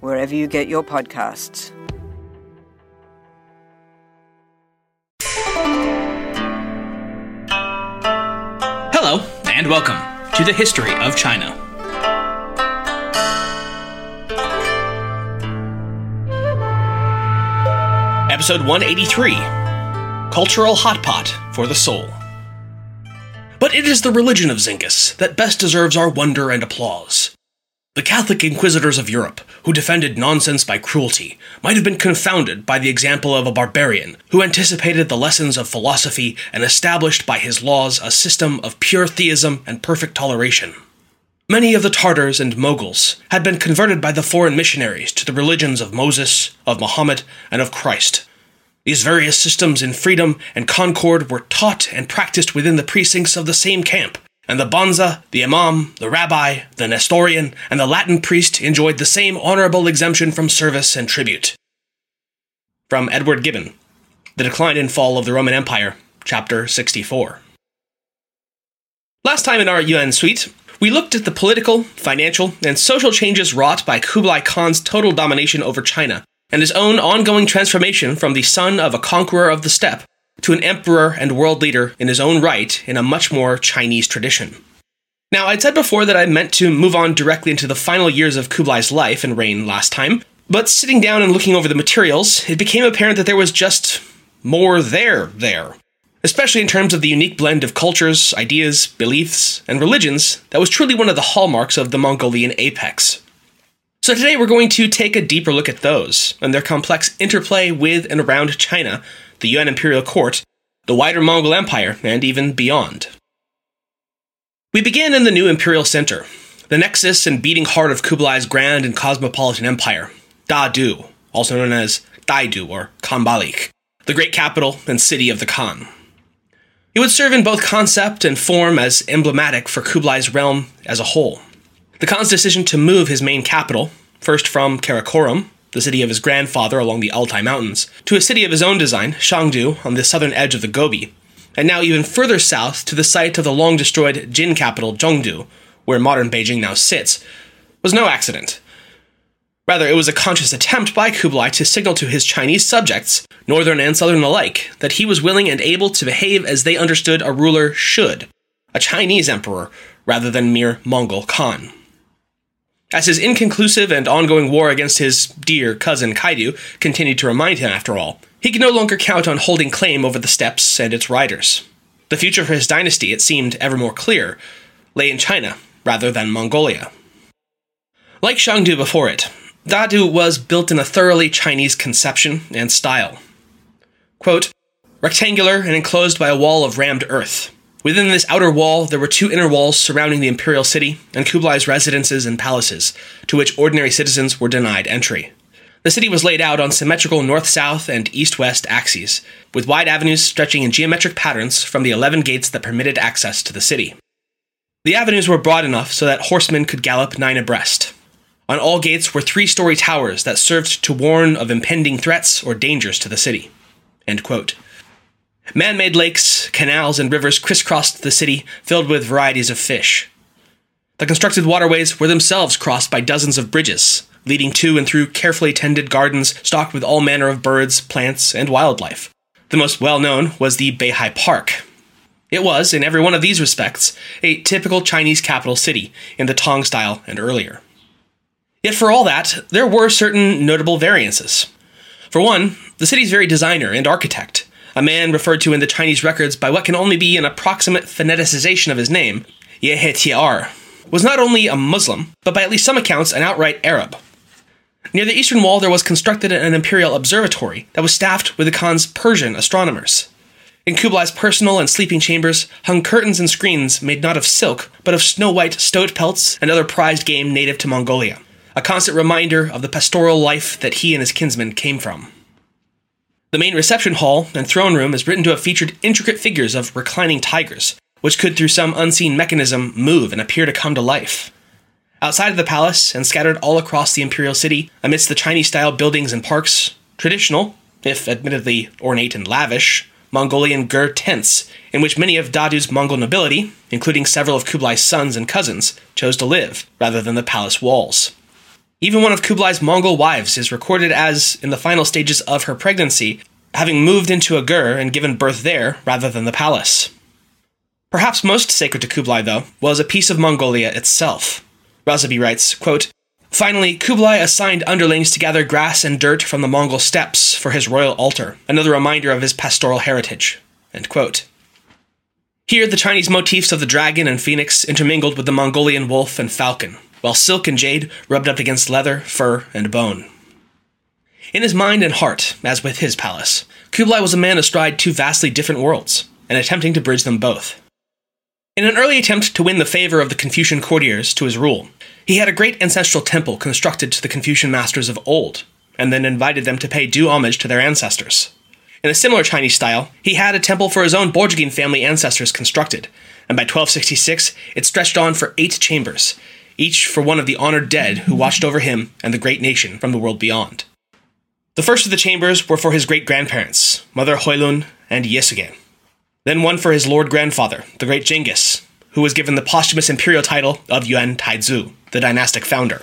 wherever you get your podcasts. Hello, and welcome to the History of China. Episode 183 Cultural Hot Pot for the Soul. But it is the religion of Zingis that best deserves our wonder and applause. The Catholic inquisitors of Europe, who defended nonsense by cruelty, might have been confounded by the example of a barbarian who anticipated the lessons of philosophy and established by his laws a system of pure theism and perfect toleration. Many of the Tartars and Moguls had been converted by the foreign missionaries to the religions of Moses, of Muhammad, and of Christ. These various systems in freedom and concord were taught and practiced within the precincts of the same camp, and the bonza, the imam, the rabbi, the Nestorian, and the Latin priest enjoyed the same honorable exemption from service and tribute. From Edward Gibbon The Decline and Fall of the Roman Empire, Chapter 64. Last time in our Yuan suite, we looked at the political, financial, and social changes wrought by Kublai Khan's total domination over China, and his own ongoing transformation from the son of a conqueror of the steppe to an emperor and world leader in his own right in a much more Chinese tradition. Now, I'd said before that I meant to move on directly into the final years of Kublai's life and reign last time, but sitting down and looking over the materials, it became apparent that there was just more there there. Especially in terms of the unique blend of cultures, ideas, beliefs, and religions that was truly one of the hallmarks of the Mongolian apex. So today we're going to take a deeper look at those and their complex interplay with and around China the Yuan imperial court, the wider Mongol Empire, and even beyond. We begin in the new imperial center, the nexus and beating heart of Kublai's grand and cosmopolitan empire, Da-Du, also known as Daidu or Khanbalik, the great capital and city of the Khan. It would serve in both concept and form as emblematic for Kublai's realm as a whole. The Khan's decision to move his main capital, first from Karakorum, the city of his grandfather along the Altai Mountains, to a city of his own design, Shangdu, on the southern edge of the Gobi, and now even further south to the site of the long destroyed Jin capital, Zhongdu, where modern Beijing now sits, was no accident. Rather, it was a conscious attempt by Kublai to signal to his Chinese subjects, northern and southern alike, that he was willing and able to behave as they understood a ruler should a Chinese emperor, rather than mere Mongol Khan. As his inconclusive and ongoing war against his dear cousin Kaidu continued to remind him, after all, he could no longer count on holding claim over the steppes and its riders. The future for his dynasty, it seemed ever more clear, lay in China rather than Mongolia. Like Shangdu before it, Dadu was built in a thoroughly Chinese conception and style. Quote, rectangular and enclosed by a wall of rammed earth, Within this outer wall, there were two inner walls surrounding the imperial city and Kublai's residences and palaces, to which ordinary citizens were denied entry. The city was laid out on symmetrical north south and east west axes, with wide avenues stretching in geometric patterns from the 11 gates that permitted access to the city. The avenues were broad enough so that horsemen could gallop nine abreast. On all gates were three story towers that served to warn of impending threats or dangers to the city. Man made lakes, canals, and rivers crisscrossed the city, filled with varieties of fish. The constructed waterways were themselves crossed by dozens of bridges, leading to and through carefully tended gardens stocked with all manner of birds, plants, and wildlife. The most well known was the Beihai Park. It was, in every one of these respects, a typical Chinese capital city in the Tang style and earlier. Yet, for all that, there were certain notable variances. For one, the city's very designer and architect a man referred to in the Chinese records by what can only be an approximate phoneticization of his name, Yehe Tiar, was not only a Muslim, but by at least some accounts an outright Arab. Near the eastern wall, there was constructed an imperial observatory that was staffed with the Khan's Persian astronomers. In Kublai's personal and sleeping chambers hung curtains and screens made not of silk, but of snow white stoat pelts and other prized game native to Mongolia. a constant reminder of the pastoral life that he and his kinsmen came from. The main reception hall and throne room is written to have featured intricate figures of reclining tigers, which could, through some unseen mechanism, move and appear to come to life. Outside of the palace, and scattered all across the imperial city, amidst the Chinese style buildings and parks, traditional, if admittedly ornate and lavish, Mongolian gur tents, in which many of Dadu's Mongol nobility, including several of Kublai's sons and cousins, chose to live, rather than the palace walls. Even one of Kublai's Mongol wives is recorded as, in the final stages of her pregnancy, having moved into a gur and given birth there rather than the palace. Perhaps most sacred to Kublai, though, was a piece of Mongolia itself. Rossabi writes, quote, Finally, Kublai assigned underlings to gather grass and dirt from the Mongol steppes for his royal altar, another reminder of his pastoral heritage. Here, the Chinese motifs of the dragon and phoenix intermingled with the Mongolian wolf and falcon, while silk and jade rubbed up against leather, fur, and bone. In his mind and heart, as with his palace, Kublai was a man astride two vastly different worlds, and attempting to bridge them both. In an early attempt to win the favor of the Confucian courtiers to his rule, he had a great ancestral temple constructed to the Confucian masters of old, and then invited them to pay due homage to their ancestors. In a similar Chinese style, he had a temple for his own Borjigin family ancestors constructed, and by 1266 it stretched on for eight chambers, each for one of the honored dead who watched over him and the great nation from the world beyond. The first of the chambers were for his great grandparents, Mother Hoelun and Yesugei then one for his lord grandfather, the great Genghis, who was given the posthumous imperial title of Yuan Taizu, the dynastic founder.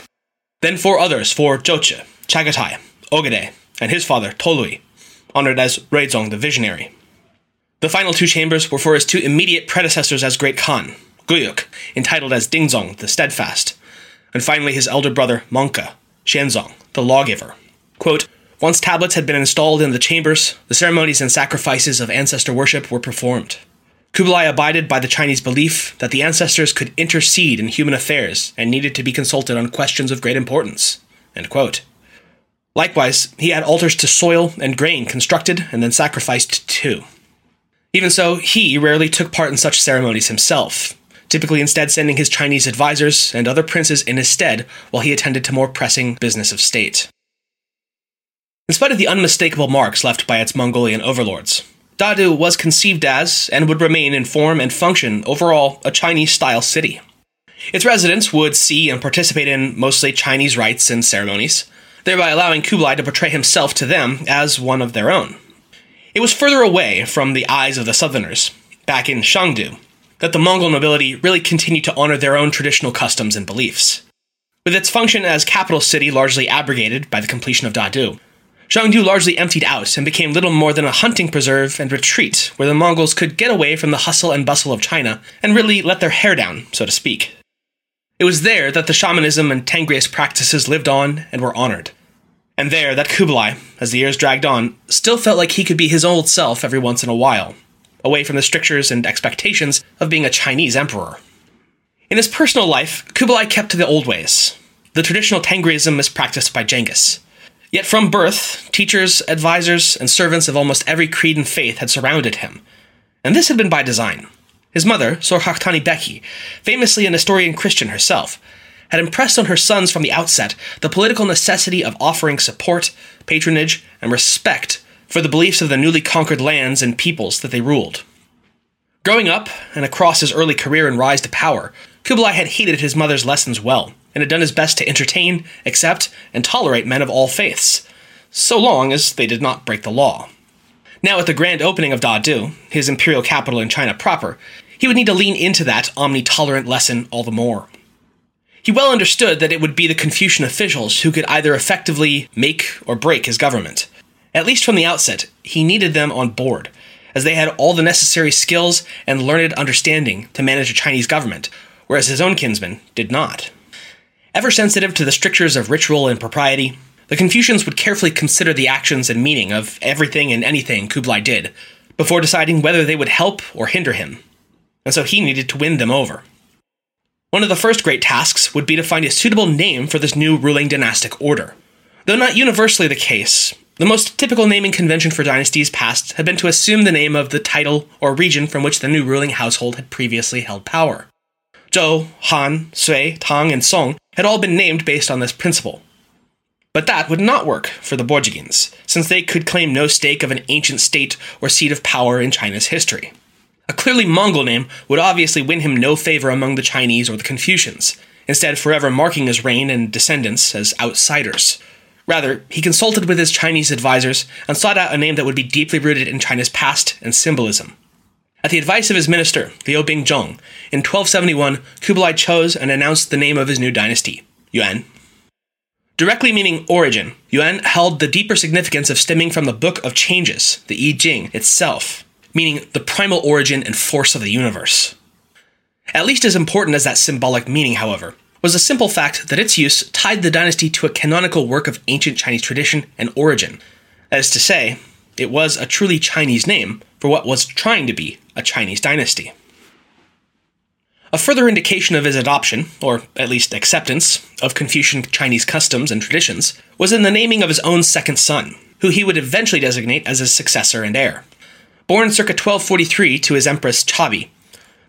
Then four others for Jochi, Chagatai, Ogedei, and his father, Tolui, honored as Ruizong the Visionary. The final two chambers were for his two immediate predecessors as Great Khan, Guyuk, entitled as Dingzong the Steadfast, and finally his elder brother, Mongke, Xianzong, the Lawgiver. Quote, once tablets had been installed in the chambers, the ceremonies and sacrifices of ancestor worship were performed. Kublai abided by the Chinese belief that the ancestors could intercede in human affairs and needed to be consulted on questions of great importance. Likewise, he had altars to soil and grain constructed and then sacrificed too. Even so, he rarely took part in such ceremonies himself, typically instead sending his Chinese advisors and other princes in his stead while he attended to more pressing business of state. In spite of the unmistakable marks left by its Mongolian overlords, Dadu was conceived as, and would remain in form and function, overall, a Chinese style city. Its residents would see and participate in mostly Chinese rites and ceremonies, thereby allowing Kublai to portray himself to them as one of their own. It was further away from the eyes of the southerners, back in Shangdu, that the Mongol nobility really continued to honor their own traditional customs and beliefs. With its function as capital city largely abrogated by the completion of Dadu, Shangdu largely emptied out and became little more than a hunting preserve and retreat where the Mongols could get away from the hustle and bustle of China and really let their hair down, so to speak. It was there that the shamanism and Tengriist practices lived on and were honored. And there that Kublai, as the years dragged on, still felt like he could be his old self every once in a while, away from the strictures and expectations of being a Chinese emperor. In his personal life, Kublai kept to the old ways. The traditional Tengriism is practiced by Genghis. Yet from birth, teachers, advisors, and servants of almost every creed and faith had surrounded him. And this had been by design. His mother, Sorhaktani Beki, famously an Nestorian Christian herself, had impressed on her sons from the outset the political necessity of offering support, patronage, and respect for the beliefs of the newly conquered lands and peoples that they ruled. Growing up, and across his early career and rise to power, Kublai had heeded his mother's lessons well and had done his best to entertain, accept, and tolerate men of all faiths, so long as they did not break the law. Now, at the grand opening of Dadu, his imperial capital in China proper, he would need to lean into that omni-tolerant lesson all the more. He well understood that it would be the Confucian officials who could either effectively make or break his government. At least from the outset, he needed them on board, as they had all the necessary skills and learned understanding to manage a Chinese government, whereas his own kinsmen did not. Ever sensitive to the strictures of ritual and propriety, the Confucians would carefully consider the actions and meaning of everything and anything Kublai did, before deciding whether they would help or hinder him. And so he needed to win them over. One of the first great tasks would be to find a suitable name for this new ruling dynastic order. Though not universally the case, the most typical naming convention for dynasties past had been to assume the name of the title or region from which the new ruling household had previously held power. Zhou, Han, Sui, Tang, and Song had all been named based on this principle. But that would not work for the Borjigins, since they could claim no stake of an ancient state or seat of power in China's history. A clearly Mongol name would obviously win him no favor among the Chinese or the Confucians, instead, forever marking his reign and descendants as outsiders. Rather, he consulted with his Chinese advisors and sought out a name that would be deeply rooted in China's past and symbolism. At the advice of his minister, Liu Bingzhong, in 1271, Kublai chose and announced the name of his new dynasty, Yuan. Directly meaning origin, Yuan held the deeper significance of stemming from the Book of Changes, the I Ching, itself, meaning the primal origin and force of the universe. At least as important as that symbolic meaning, however, was the simple fact that its use tied the dynasty to a canonical work of ancient Chinese tradition and origin. That is to say, it was a truly Chinese name for what was trying to be a Chinese dynasty. A further indication of his adoption, or at least acceptance, of Confucian Chinese customs and traditions was in the naming of his own second son, who he would eventually designate as his successor and heir. Born circa 1243 to his empress Chabi,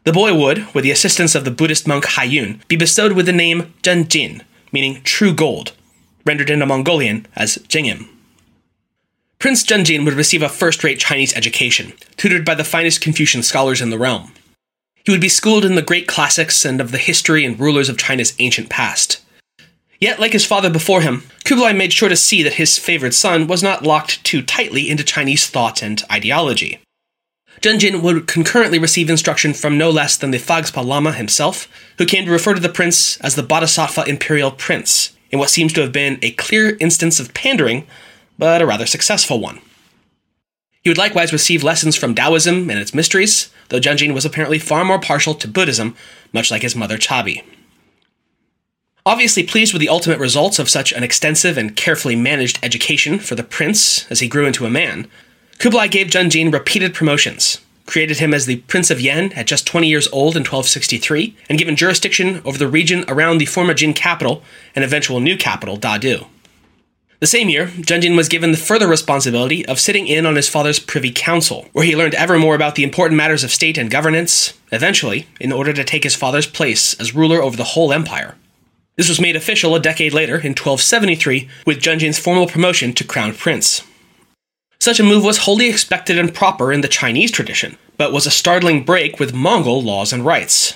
the boy would, with the assistance of the Buddhist monk Haiyun, be bestowed with the name Zhenjin, meaning true gold, rendered into Mongolian as Jingim. Prince Zhenjin would receive a first rate Chinese education, tutored by the finest Confucian scholars in the realm. He would be schooled in the great classics and of the history and rulers of China's ancient past. Yet, like his father before him, Kublai made sure to see that his favored son was not locked too tightly into Chinese thought and ideology. Zhenjin would concurrently receive instruction from no less than the Phagspa Lama himself, who came to refer to the prince as the Bodhisattva Imperial Prince, in what seems to have been a clear instance of pandering, but a rather successful one. He would likewise receive lessons from Taoism and its mysteries, though Zhenjin was apparently far more partial to Buddhism, much like his mother Chabi. Obviously pleased with the ultimate results of such an extensive and carefully managed education for the prince as he grew into a man, Kublai gave Zhenjin repeated promotions, created him as the Prince of Yan at just 20 years old in 1263, and given jurisdiction over the region around the former Jin capital and eventual new capital, Dadu. The same year, Zhenjin was given the further responsibility of sitting in on his father's Privy Council, where he learned ever more about the important matters of state and governance, eventually, in order to take his father's place as ruler over the whole empire. This was made official a decade later, in 1273, with Zhenjin's formal promotion to Crown Prince. Such a move was wholly expected and proper in the Chinese tradition, but was a startling break with Mongol laws and rights.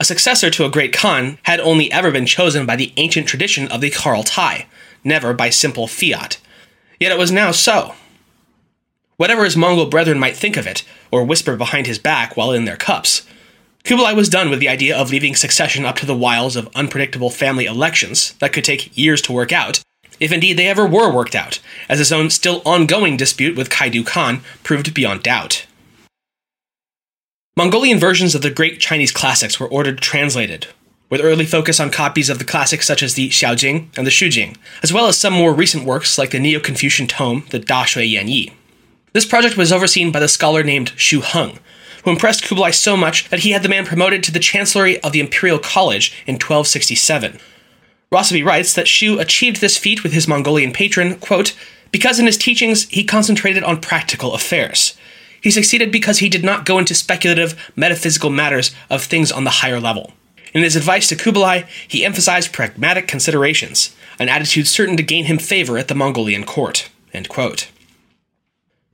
A successor to a great Khan had only ever been chosen by the ancient tradition of the Kurultai, never by simple fiat. Yet it was now so. Whatever his Mongol brethren might think of it, or whisper behind his back while in their cups, Kublai was done with the idea of leaving succession up to the wiles of unpredictable family elections that could take years to work out, if indeed they ever were worked out, as his own still ongoing dispute with Kaidu Khan proved beyond doubt. Mongolian versions of the great Chinese classics were ordered translated, with early focus on copies of the classics such as the Xiaojing and the Shujing, as well as some more recent works like the Neo Confucian tome, the Daxue Yanyi. This project was overseen by the scholar named Xu Heng, who impressed Kublai so much that he had the man promoted to the Chancellery of the Imperial College in 1267. Rossabi writes that Xu achieved this feat with his Mongolian patron, quote, because in his teachings he concentrated on practical affairs. He succeeded because he did not go into speculative, metaphysical matters of things on the higher level. In his advice to Kublai, he emphasized pragmatic considerations, an attitude certain to gain him favor at the Mongolian court.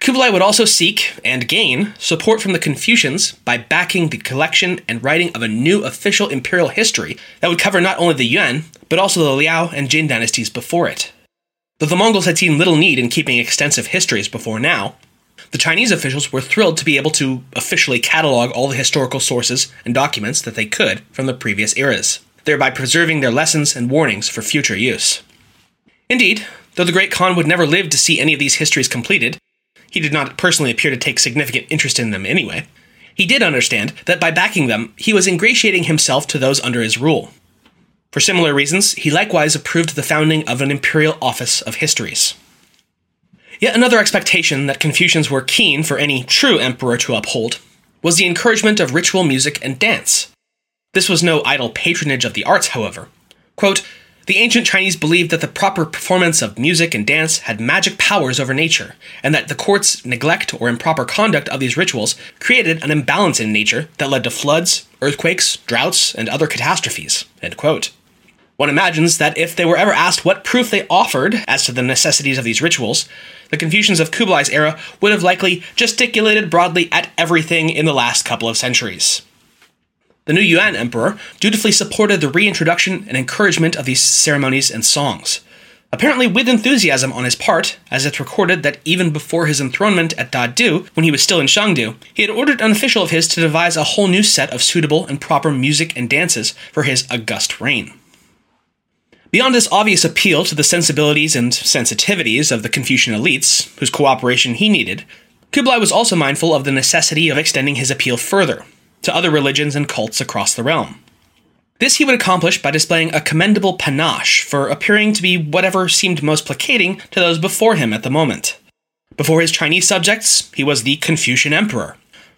Kublai would also seek, and gain, support from the Confucians by backing the collection and writing of a new official imperial history that would cover not only the Yuan, but also the Liao and Jin dynasties before it. Though the Mongols had seen little need in keeping extensive histories before now, the Chinese officials were thrilled to be able to officially catalog all the historical sources and documents that they could from the previous eras, thereby preserving their lessons and warnings for future use. Indeed, though the Great Khan would never live to see any of these histories completed, he did not personally appear to take significant interest in them anyway. He did understand that by backing them, he was ingratiating himself to those under his rule. For similar reasons, he likewise approved the founding of an imperial office of histories. Yet another expectation that Confucians were keen for any true emperor to uphold was the encouragement of ritual music and dance. This was no idle patronage of the arts, however. Quote, The ancient Chinese believed that the proper performance of music and dance had magic powers over nature, and that the court's neglect or improper conduct of these rituals created an imbalance in nature that led to floods, earthquakes, droughts, and other catastrophes. One imagines that if they were ever asked what proof they offered as to the necessities of these rituals, the Confucians of Kublai's era would have likely gesticulated broadly at everything in the last couple of centuries. The new Yuan emperor dutifully supported the reintroduction and encouragement of these ceremonies and songs. Apparently, with enthusiasm on his part, as it's recorded that even before his enthronement at Dadu, when he was still in Shangdu, he had ordered an official of his to devise a whole new set of suitable and proper music and dances for his august reign. Beyond this obvious appeal to the sensibilities and sensitivities of the Confucian elites, whose cooperation he needed, Kublai was also mindful of the necessity of extending his appeal further, to other religions and cults across the realm. This he would accomplish by displaying a commendable panache for appearing to be whatever seemed most placating to those before him at the moment. Before his Chinese subjects, he was the Confucian emperor.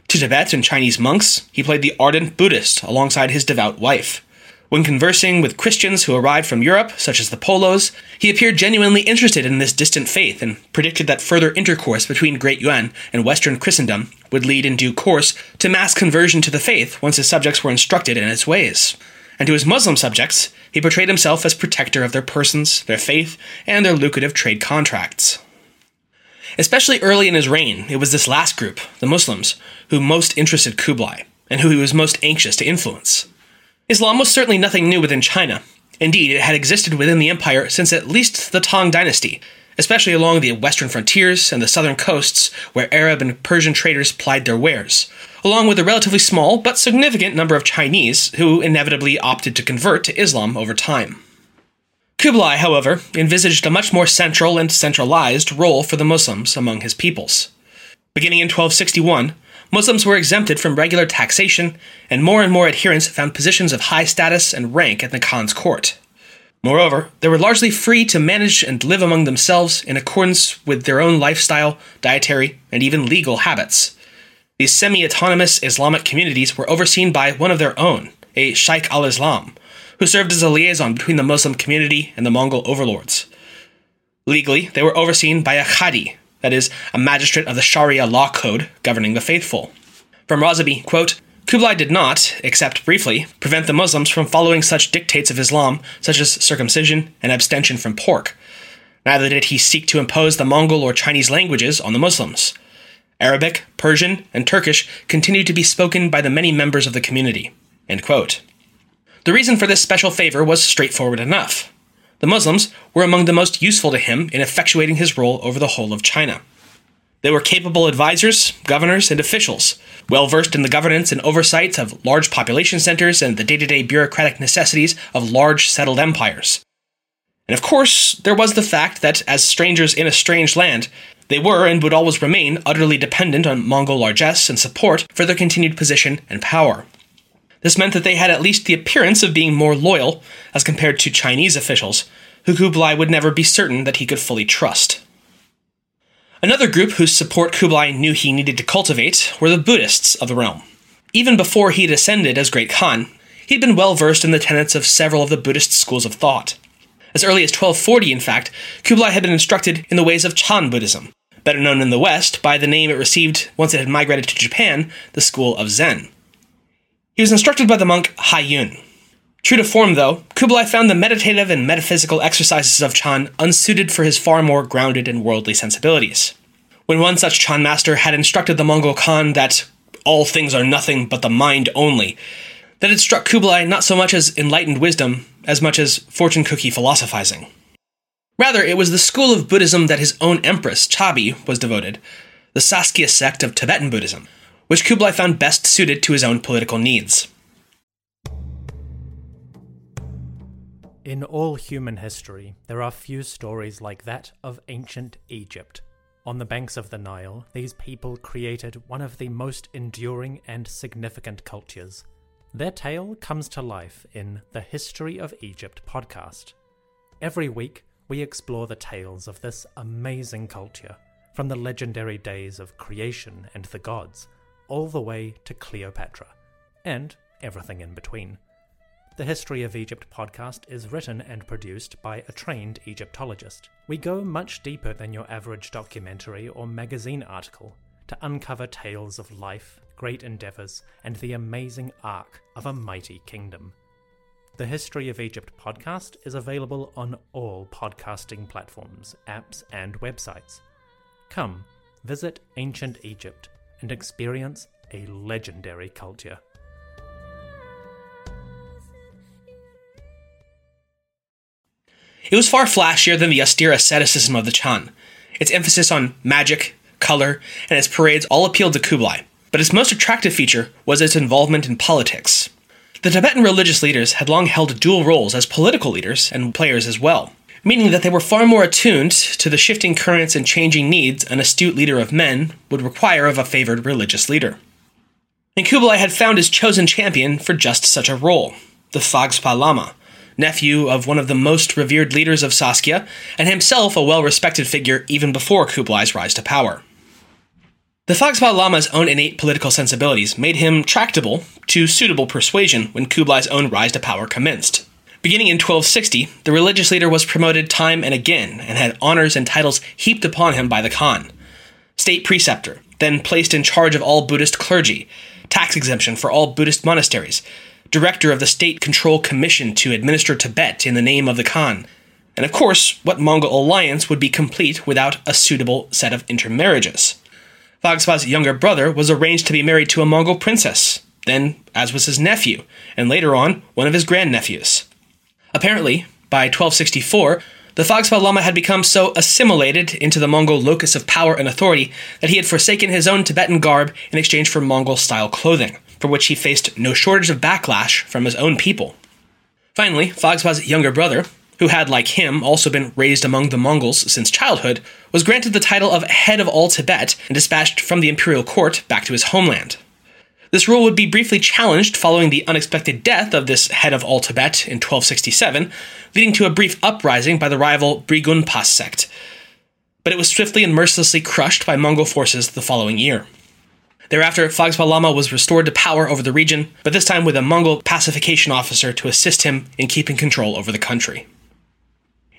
To Tibet and Chinese monks, he played the ardent Buddhist alongside his devout wife. When conversing with Christians who arrived from Europe, such as the Polos, he appeared genuinely interested in this distant faith and predicted that further intercourse between Great Yuan and Western Christendom would lead in due course to mass conversion to the faith once his subjects were instructed in its ways. And to his Muslim subjects, he portrayed himself as protector of their persons, their faith, and their lucrative trade contracts. Especially early in his reign, it was this last group, the Muslims, who most interested Kublai, and who he was most anxious to influence. Islam was certainly nothing new within China. Indeed, it had existed within the empire since at least the Tang dynasty, especially along the western frontiers and the southern coasts where Arab and Persian traders plied their wares, along with a relatively small but significant number of Chinese who inevitably opted to convert to Islam over time. Kublai, however, envisaged a much more central and centralized role for the Muslims among his peoples. Beginning in 1261, Muslims were exempted from regular taxation, and more and more adherents found positions of high status and rank at the Khan's court. Moreover, they were largely free to manage and live among themselves in accordance with their own lifestyle, dietary, and even legal habits. These semi autonomous Islamic communities were overseen by one of their own, a Sheikh al Islam, who served as a liaison between the Muslim community and the Mongol overlords. Legally, they were overseen by a Qadi, that is, a magistrate of the Sharia law code governing the faithful. From Rossabi, quote, Kublai did not, except briefly, prevent the Muslims from following such dictates of Islam, such as circumcision and abstention from pork. Neither did he seek to impose the Mongol or Chinese languages on the Muslims. Arabic, Persian, and Turkish continued to be spoken by the many members of the community. The reason for this special favor was straightforward enough. The Muslims were among the most useful to him in effectuating his rule over the whole of China. They were capable advisors, governors, and officials, well versed in the governance and oversight of large population centers and the day to day bureaucratic necessities of large settled empires. And of course, there was the fact that, as strangers in a strange land, they were and would always remain utterly dependent on Mongol largesse and support for their continued position and power. This meant that they had at least the appearance of being more loyal as compared to Chinese officials, who Kublai would never be certain that he could fully trust. Another group whose support Kublai knew he needed to cultivate were the Buddhists of the realm. Even before he had ascended as Great Khan, he'd been well versed in the tenets of several of the Buddhist schools of thought. As early as 1240, in fact, Kublai had been instructed in the ways of Chan Buddhism, better known in the West by the name it received once it had migrated to Japan, the school of Zen. He was instructed by the monk Hai Yun. True to form, though, Kublai found the meditative and metaphysical exercises of Chan unsuited for his far more grounded and worldly sensibilities. When one such Chan master had instructed the Mongol Khan that all things are nothing but the mind only, that it struck Kublai not so much as enlightened wisdom as much as fortune cookie philosophizing. Rather, it was the school of Buddhism that his own empress, Chabi, was devoted, the Sakya sect of Tibetan Buddhism, which Kublai found best suited to his own political needs. In all human history, there are few stories like that of ancient Egypt. On the banks of the Nile, these people created one of the most enduring and significant cultures. Their tale comes to life in the History of Egypt podcast. Every week, we explore the tales of this amazing culture, from the legendary days of creation and the gods all the way to Cleopatra, and everything in between. the History of Egypt podcast is written and produced by a trained Egyptologist. We go much deeper than your average documentary or magazine article to uncover tales of life, great endeavours, and the amazing arc of a mighty kingdom. The History of Egypt podcast is available on all podcasting platforms, apps, and websites. Come, visit ancient Egypt and experience a legendary culture. It was far flashier than the austere asceticism of the Chan. Its emphasis on magic, color, and its parades all appealed to Kublai, but its most attractive feature was its involvement in politics. The Tibetan religious leaders had long held dual roles as political leaders and players as well, meaning that they were far more attuned to the shifting currents and changing needs an astute leader of men would require of a favored religious leader. And Kublai had found his chosen champion for just such a role, the Phagspa Lama, nephew of one of the most revered leaders of Sakya, and himself a well respected figure even before Kublai's rise to power. The Phagspa Lama's own innate political sensibilities made him tractable to suitable persuasion when Kublai's own rise to power commenced. Beginning in 1260, the religious leader was promoted time and again and had honors and titles heaped upon him by the Khan. State preceptor, then placed in charge of all Buddhist clergy, tax exemption for all Buddhist monasteries, director of the State Control Commission to administer Tibet in the name of the Khan. And of course, what Mongol alliance would be complete without a suitable set of intermarriages? Phagspa's younger brother was arranged to be married to a Mongol princess, then, as was his nephew, and later on, one of his grandnephews. Apparently, by 1264, the Phagspa Lama had become so assimilated into the Mongol locus of power and authority that he had forsaken his own Tibetan garb in exchange for Mongol style clothing, for which he faced no shortage of backlash from his own people. Finally, Phagspa's younger brother, who had, like him, also been raised among the Mongols since childhood, was granted the title of head of all Tibet and dispatched from the imperial court back to his homeland. This rule would be briefly challenged following the unexpected death of this head of all Tibet in 1267, leading to a brief uprising by the rival Brigunpas sect. But it was swiftly and mercilessly crushed by Mongol forces the following year. Thereafter, Phagspa Lama was restored to power over the region, but this time with a Mongol pacification officer to assist him in keeping control over the country.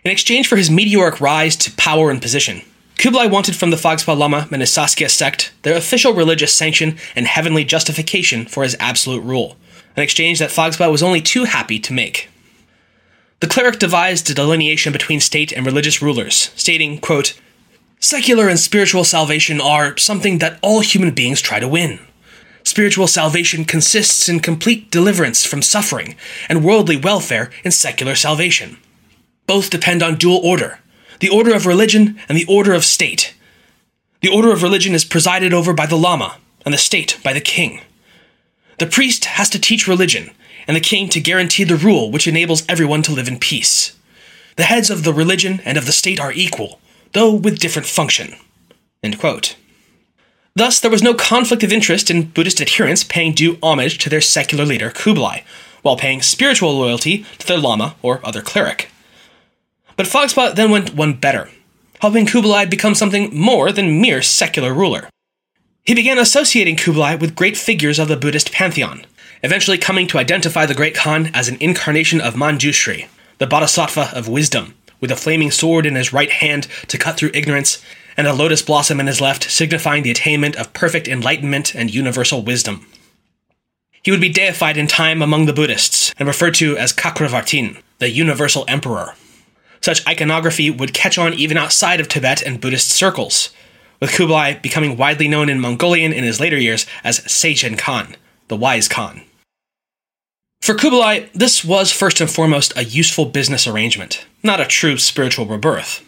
In exchange for his meteoric rise to power and position, Kublai wanted from the Phagspa Lama and his Sakya sect their official religious sanction and heavenly justification for his absolute rule, an exchange that Phagspa was only too happy to make. The cleric devised a delineation between state and religious rulers, stating, quote, Secular and spiritual salvation are something that all human beings try to win. Spiritual salvation consists in complete deliverance from suffering, and worldly welfare in secular salvation. Both depend on dual order the order of religion and the order of state. The order of religion is presided over by the Lama, and the state by the king. The priest has to teach religion, and the king to guarantee the rule which enables everyone to live in peace. The heads of the religion and of the state are equal, though with different function. Thus, there was no conflict of interest in Buddhist adherents paying due homage to their secular leader Kublai, while paying spiritual loyalty to their Lama or other cleric. But Phagspa then went one better, helping Kublai become something more than mere secular ruler. He began associating Kublai with great figures of the Buddhist pantheon, eventually coming to identify the Great Khan as an incarnation of Manjushri, the bodhisattva of wisdom, with a flaming sword in his right hand to cut through ignorance, and a lotus blossom in his left, signifying the attainment of perfect enlightenment and universal wisdom. He would be deified in time among the Buddhists and referred to as Chakravartin, the universal emperor. Such iconography would catch on even outside of Tibet and Buddhist circles, with Kublai becoming widely known in Mongolian in his later years as Sechen Khan, the Wise Khan. For Kublai, this was first and foremost a useful business arrangement, not a true spiritual rebirth.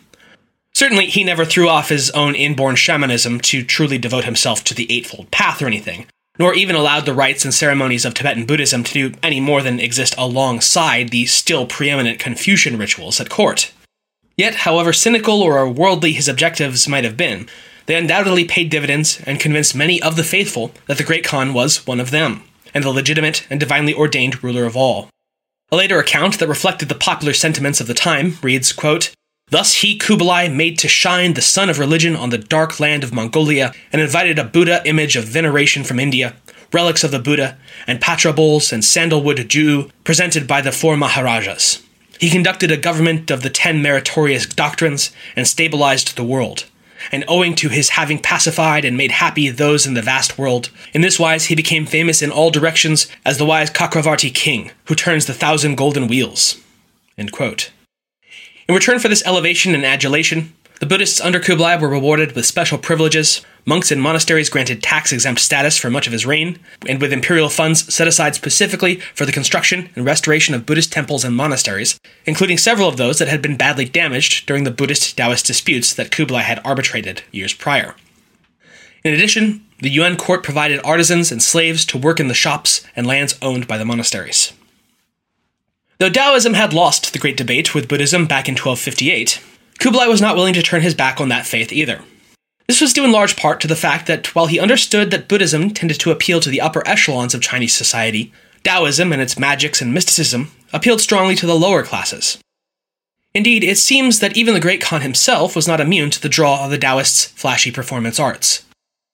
Certainly, he never threw off his own inborn shamanism to truly devote himself to the Eightfold Path or anything, nor even allowed the rites and ceremonies of Tibetan Buddhism to do any more than exist alongside the still preeminent Confucian rituals at court. Yet, however cynical or worldly his objectives might have been, they undoubtedly paid dividends and convinced many of the faithful that the Great Khan was one of them, and the legitimate and divinely ordained ruler of all. A later account that reflected the popular sentiments of the time reads, quote, Thus he, Kublai, made to shine the sun of religion on the dark land of Mongolia, and invited a Buddha image of veneration from India, relics of the Buddha, and patra bowls and sandalwood Jew presented by the four Maharajas. He conducted a government of the ten meritorious doctrines and stabilized the world. And owing to his having pacified and made happy those in the vast world, in this wise he became famous in all directions as the wise Cakravarti king, who turns the thousand golden wheels. In return for this elevation and adulation, the Buddhists under Kublai were rewarded with special privileges, monks and monasteries granted tax exempt status for much of his reign, and with imperial funds set aside specifically for the construction and restoration of Buddhist temples and monasteries, including several of those that had been badly damaged during the Buddhist Taoist disputes that Kublai had arbitrated years prior. In addition, the Yuan court provided artisans and slaves to work in the shops and lands owned by the monasteries. Though Taoism had lost the great debate with Buddhism back in 1258, Kublai was not willing to turn his back on that faith either. This was due in large part to the fact that while he understood that Buddhism tended to appeal to the upper echelons of Chinese society, Taoism and its magics and mysticism appealed strongly to the lower classes. Indeed, it seems that even the great Khan himself was not immune to the draw of the Taoists' flashy performance arts.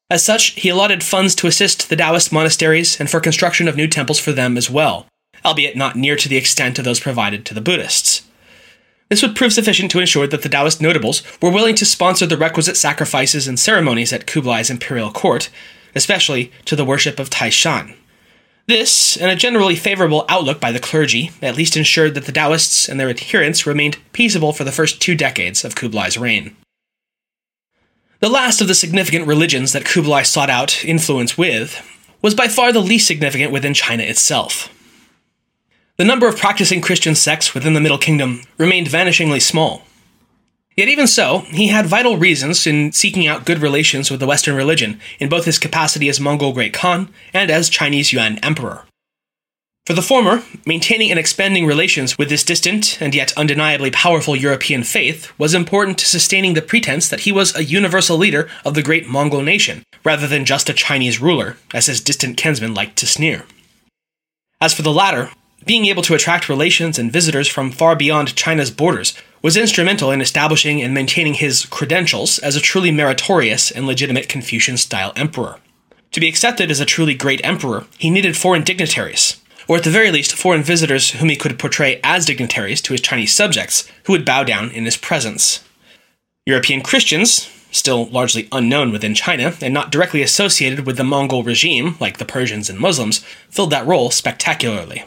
As such, he allotted funds to assist the Taoist monasteries and for construction of new temples for them as well, albeit not near to the extent of those provided to the Buddhists. This would prove sufficient to ensure that the Taoist notables were willing to sponsor the requisite sacrifices and ceremonies at Kublai's imperial court, especially to the worship of Taishan. This, and a generally favorable outlook by the clergy, at least ensured that the Taoists and their adherents remained peaceable for the first two decades of Kublai's reign. The last of the significant religions that Kublai sought out influence with was by far the least significant within China itself. The number of practicing Christian sects within the Middle Kingdom remained vanishingly small. Yet, even so, he had vital reasons in seeking out good relations with the Western religion, in both his capacity as Mongol Great Khan and as Chinese Yuan Emperor. For the former, maintaining and expanding relations with this distant and yet undeniably powerful European faith was important to sustaining the pretense that he was a universal leader of the great Mongol nation, rather than just a Chinese ruler, as his distant kinsmen liked to sneer. As for the latter, being able to attract relations and visitors from far beyond China's borders was instrumental in establishing and maintaining his credentials as a truly meritorious and legitimate Confucian style emperor. To be accepted as a truly great emperor, he needed foreign dignitaries, or at the very least, foreign visitors whom he could portray as dignitaries to his Chinese subjects, who would bow down in his presence. European Christians, still largely unknown within China and not directly associated with the Mongol regime, like the Persians and Muslims, filled that role spectacularly.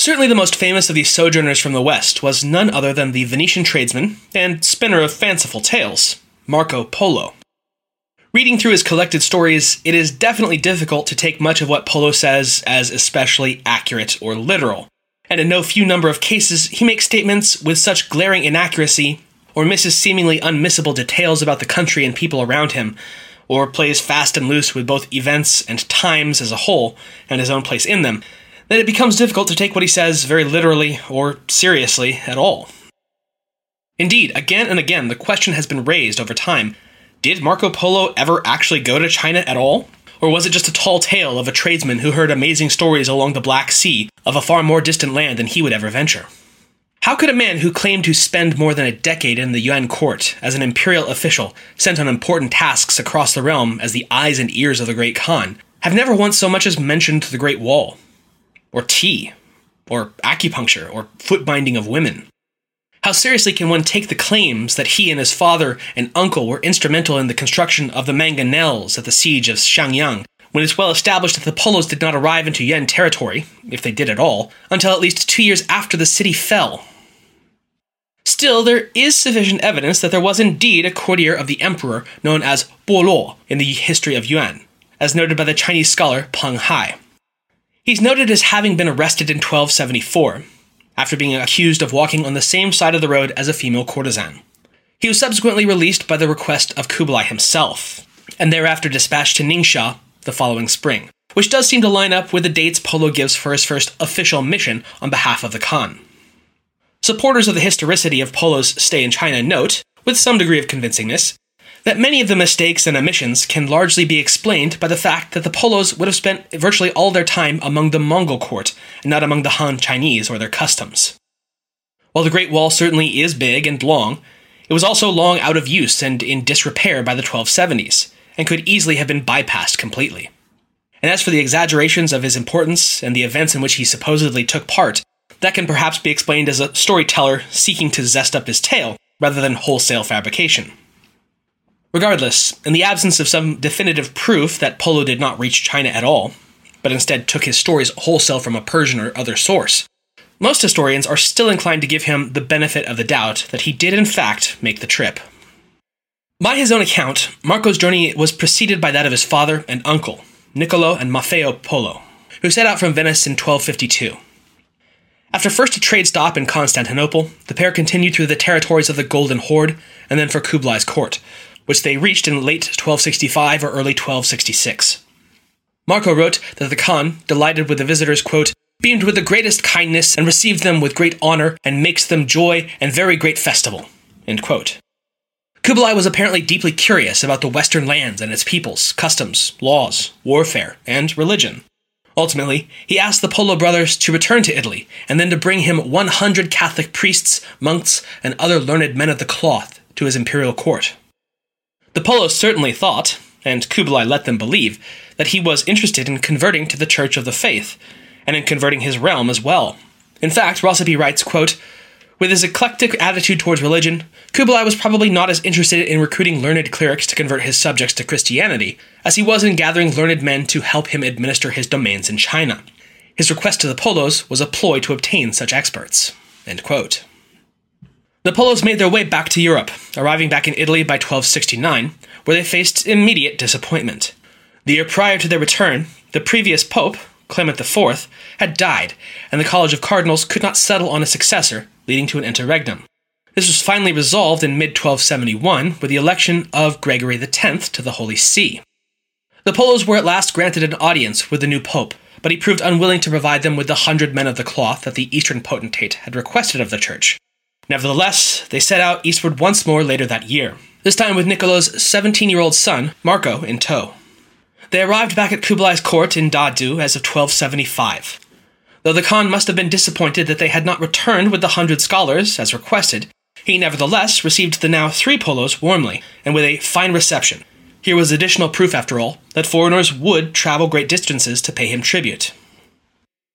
Certainly the most famous of these sojourners from the West was none other than the Venetian tradesman and spinner of fanciful tales, Marco Polo. Reading through his collected stories, it is definitely difficult to take much of what Polo says as especially accurate or literal, and in no few number of cases he makes statements with such glaring inaccuracy, or misses seemingly unmissable details about the country and people around him, or plays fast and loose with both events and times as a whole and his own place in them, that it becomes difficult to take what he says very literally or seriously at all. Indeed, again and again, the question has been raised over time did Marco Polo ever actually go to China at all? Or was it just a tall tale of a tradesman who heard amazing stories along the Black Sea of a far more distant land than he would ever venture? How could a man who claimed to spend more than a decade in the Yuan court as an imperial official sent on important tasks across the realm as the eyes and ears of the Great Khan have never once so much as mentioned the Great Wall? Or tea, or acupuncture, or foot binding of women? How seriously can one take the claims that he and his father and uncle were instrumental in the construction of the mangonels at the siege of Xiangyang, when it's well established that the Polos did not arrive into Yuan territory, if they did at all, until at least two years after the city fell? Still, there is sufficient evidence that there was indeed a courtier of the emperor known as Bo in the history of Yuan, as noted by the Chinese scholar Peng Hai. He's noted as having been arrested in 1274, after being accused of walking on the same side of the road as a female courtesan. He was subsequently released by the request of Kublai himself, and thereafter dispatched to Ningxia the following spring, which does seem to line up with the dates Polo gives for his first official mission on behalf of the Khan. Supporters of the historicity of Polo's stay in China note, with some degree of convincingness, that many of the mistakes and omissions can largely be explained by the fact that the Polos would have spent virtually all their time among the Mongol court and not among the Han Chinese or their customs. While the Great Wall certainly is big and long, it was also long out of use and in disrepair by the 1270s, and could easily have been bypassed completely. And as for the exaggerations of his importance and the events in which he supposedly took part, that can perhaps be explained as a storyteller seeking to zest up his tale rather than wholesale fabrication. Regardless, in the absence of some definitive proof that Polo did not reach China at all, but instead took his stories wholesale from a Persian or other source, most historians are still inclined to give him the benefit of the doubt that he did in fact make the trip. By his own account, Marco's journey was preceded by that of his father and uncle, Niccolo and Maffeo Polo, who set out from Venice in 1252. After first a trade stop in Constantinople, the pair continued through the territories of the Golden Horde and then for Kublai's court, which they reached in late 1265 or early 1266. Marco wrote that the Khan, delighted with the visitors, quote, beamed with the greatest kindness and received them with great honor and makes them joy and very great festival. Kublai was apparently deeply curious about the Western lands and its peoples, customs, laws, warfare, and religion. Ultimately, he asked the Polo brothers to return to Italy and then to bring him 100 Catholic priests, monks, and other learned men of the cloth to his imperial court. The Polos certainly thought, and Kublai let them believe, that he was interested in converting to the Church of the Faith, and in converting his realm as well. In fact, Rossabi writes, quote, with his eclectic attitude towards religion, Kublai was probably not as interested in recruiting learned clerics to convert his subjects to Christianity as he was in gathering learned men to help him administer his domains in China. His request to the Polos was a ploy to obtain such experts. The Polos made their way back to Europe, arriving back in Italy by 1269, where they faced immediate disappointment. The year prior to their return, the previous pope, Clement IV, had died, and the College of Cardinals could not settle on a successor, leading to an interregnum. This was finally resolved in mid 1271 with the election of Gregory X to the Holy See. The Polos were at last granted an audience with the new pope, but he proved unwilling to provide them with the hundred men of the cloth that the eastern potentate had requested of the church. Nevertheless, they set out eastward once more later that year, this time with Niccolo's 17 year old son, Marco, in tow. They arrived back at Kublai's court in Dadu as of 1275. Though the Khan must have been disappointed that they had not returned with the hundred scholars, as requested, he nevertheless received the now three polos warmly and with a fine reception. Here was additional proof, after all, that foreigners would travel great distances to pay him tribute.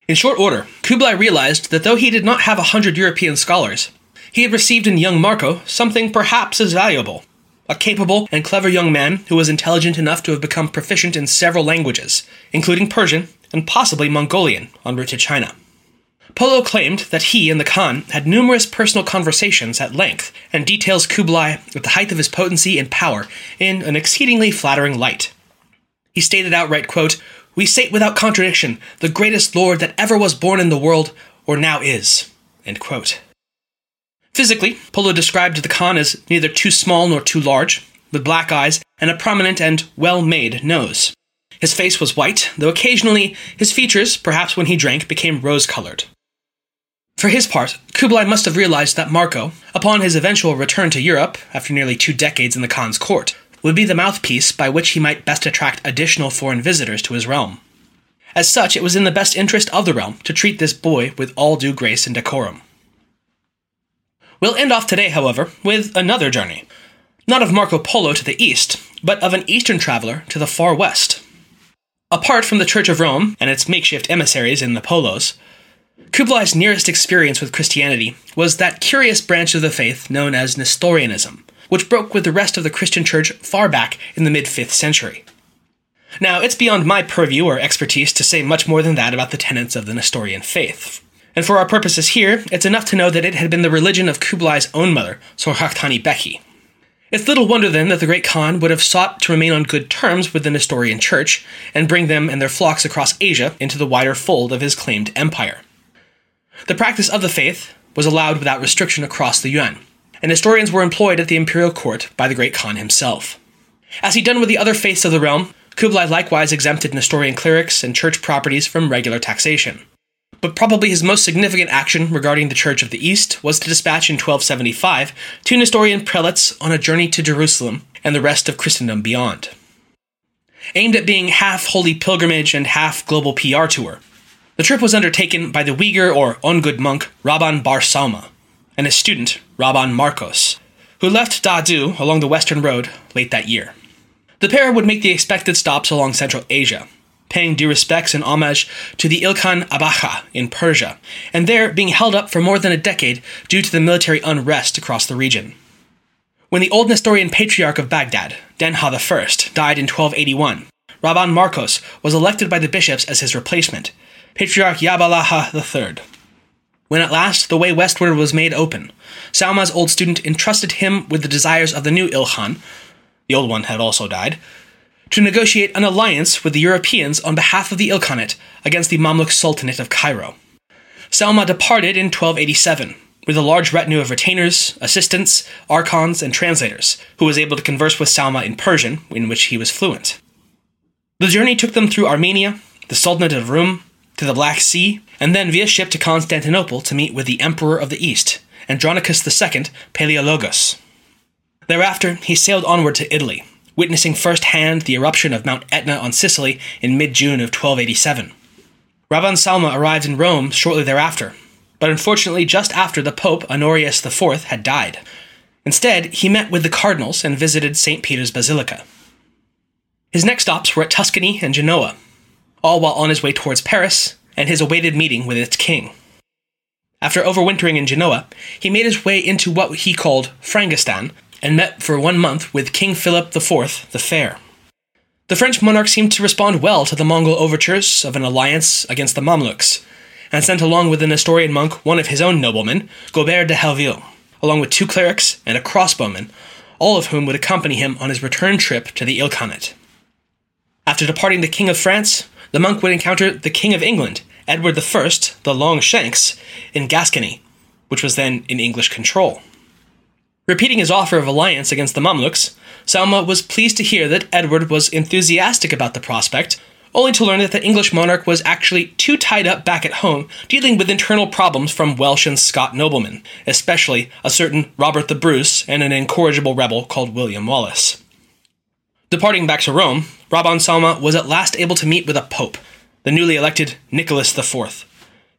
In short order, Kublai realized that though he did not have a hundred European scholars, he had received in young Marco something perhaps as valuable a capable and clever young man who was intelligent enough to have become proficient in several languages, including Persian and possibly Mongolian, en route to China. Polo claimed that he and the Khan had numerous personal conversations at length and details Kublai at the height of his potency and power in an exceedingly flattering light. He stated outright, quote, We state without contradiction, the greatest lord that ever was born in the world, or now is. End quote. Physically, Polo described the Khan as neither too small nor too large, with black eyes and a prominent and well made nose. His face was white, though occasionally his features, perhaps when he drank, became rose colored. For his part, Kublai must have realized that Marco, upon his eventual return to Europe, after nearly two decades in the Khan's court, would be the mouthpiece by which he might best attract additional foreign visitors to his realm. As such, it was in the best interest of the realm to treat this boy with all due grace and decorum. We'll end off today, however, with another journey. Not of Marco Polo to the east, but of an eastern traveler to the far west. Apart from the Church of Rome and its makeshift emissaries in the Polos, Kublai's nearest experience with Christianity was that curious branch of the faith known as Nestorianism, which broke with the rest of the Christian church far back in the mid 5th century. Now, it's beyond my purview or expertise to say much more than that about the tenets of the Nestorian faith, and for our purposes here, it's enough to know that it had been the religion of Kublai's own mother, Sorhaktani Beki. It's little wonder then that the great Khan would have sought to remain on good terms with the Nestorian church and bring them and their flocks across Asia into the wider fold of his claimed empire. The practice of the faith was allowed without restriction across the Yuan, and historians were employed at the imperial court by the great Khan himself. As he'd done with the other faiths of the realm, Kublai likewise exempted Nestorian clerics and church properties from regular taxation but probably his most significant action regarding the Church of the East was to dispatch in 1275 two Nestorian prelates on a journey to Jerusalem and the rest of Christendom beyond. Aimed at being half holy pilgrimage and half global PR tour, the trip was undertaken by the Uyghur or Ongud monk Rabban Bar Sauma and his student Rabban Marcos, who left Dadu along the Western Road late that year. The pair would make the expected stops along Central Asia, paying due respects and homage to the Ilkhan Abaqa in Persia, and there being held up for more than a decade due to the military unrest across the region. When the old Nestorian Patriarch of Baghdad, Denha I, died in 1281, Rabban Marcos was elected by the bishops as his replacement, Patriarch Yabalaha III. When at last the way westward was made open, Sauma's old student entrusted him with the desires of the new Ilkhan, the old one had also died, to negotiate an alliance with the Europeans on behalf of the Ilkhanate against the Mamluk Sultanate of Cairo. Sauma departed in 1287 with a large retinue of retainers, assistants, archons, and translators, who was able to converse with Sauma in Persian, in which he was fluent. The journey took them through Armenia, the Sultanate of Rum, to the Black Sea, and then via ship to Constantinople to meet with the Emperor of the East, Andronicus II Palaiologos. Thereafter, he sailed onward to Italy, witnessing firsthand the eruption of Mount Etna on Sicily in mid June of 1287. Rabban Sauma arrived in Rome shortly thereafter, but unfortunately just after the Pope Honorius IV had died. Instead, he met with the cardinals and visited St. Peter's Basilica. His next stops were at Tuscany and Genoa, all while on his way towards Paris and his awaited meeting with its king. After overwintering in Genoa, he made his way into what he called Frangistan and met for one month with King Philip IV the Fair. The French monarch seemed to respond well to the Mongol overtures of an alliance against the Mamluks, and sent along with the Nestorian monk one of his own noblemen, Gobert de Helville, along with two clerics and a crossbowman, all of whom would accompany him on his return trip to the Ilkhanate. After departing the King of France, the monk would encounter the King of England, Edward I, the Longshanks, in Gascony, which was then in English control. Repeating his offer of alliance against the Mamluks, Sauma was pleased to hear that Edward was enthusiastic about the prospect, only to learn that the English monarch was actually too tied up back at home dealing with internal problems from Welsh and Scot noblemen, especially a certain Robert the Bruce and an incorrigible rebel called William Wallace. Departing back to Rome, Rabban Sauma was at last able to meet with a pope, the newly elected Nicholas IV,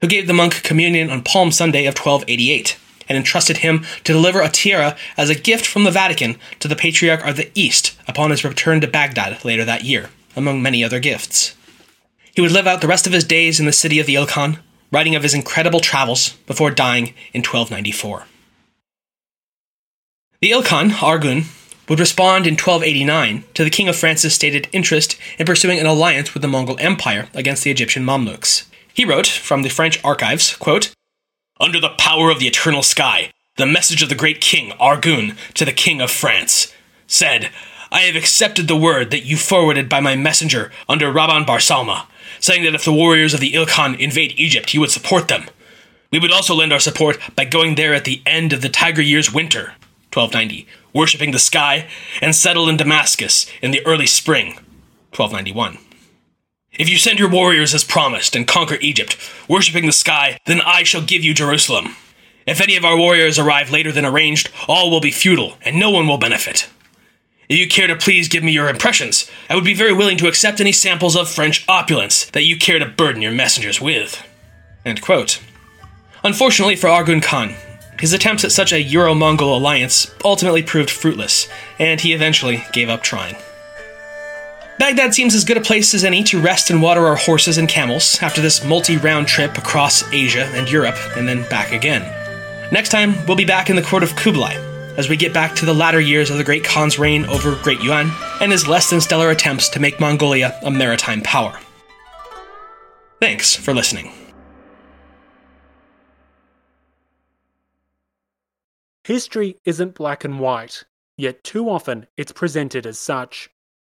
who gave the monk communion on Palm Sunday of 1288 and entrusted him to deliver a tiara as a gift from the Vatican to the Patriarch of the East upon his return to Baghdad later that year, among many other gifts. He would live out the rest of his days in the city of the Ilkhan, writing of his incredible travels before dying in 1294. The Ilkhan, Argun, would respond in 1289 to the King of France's stated interest in pursuing an alliance with the Mongol Empire against the Egyptian Mamluks. He wrote from the French archives, quote, Under the power of the eternal sky, the message of the great king Argun to the King of France said, I have accepted the word that you forwarded by my messenger under Rabban Bar Sauma, saying that if the warriors of the Ilkhan invade Egypt, you would support them. We would also lend our support by going there at the end of the Tiger Year's winter, 1290, worshipping the sky, and settle in Damascus in the early spring, 1291. If you send your warriors as promised and conquer Egypt, worshipping the sky, then I shall give you Jerusalem. If any of our warriors arrive later than arranged, all will be futile, and no one will benefit. If you care to please give me your impressions, I would be very willing to accept any samples of French opulence that you care to burden your messengers with. Unfortunately for Argun Khan, his attempts at such a Euro Mongol alliance ultimately proved fruitless, and he eventually gave up trying. Baghdad seems as good a place as any to rest and water our horses and camels after this multi round trip across Asia and Europe and then back again. Next time, we'll be back in the court of Kublai as we get back to the latter years of the Great Khan's reign over Great Yuan and his less than stellar attempts to make Mongolia a maritime power. Thanks for listening. History isn't black and white, yet too often it's presented as such.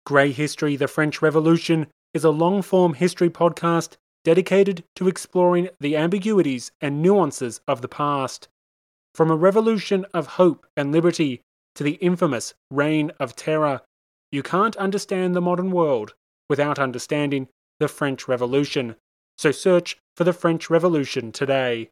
Grey History The French Revolution is a long form history podcast dedicated to exploring the ambiguities and nuances of the past. From a revolution of hope and liberty to the infamous Reign of Terror, you can't understand the modern world without understanding the French Revolution. So search for the French Revolution today.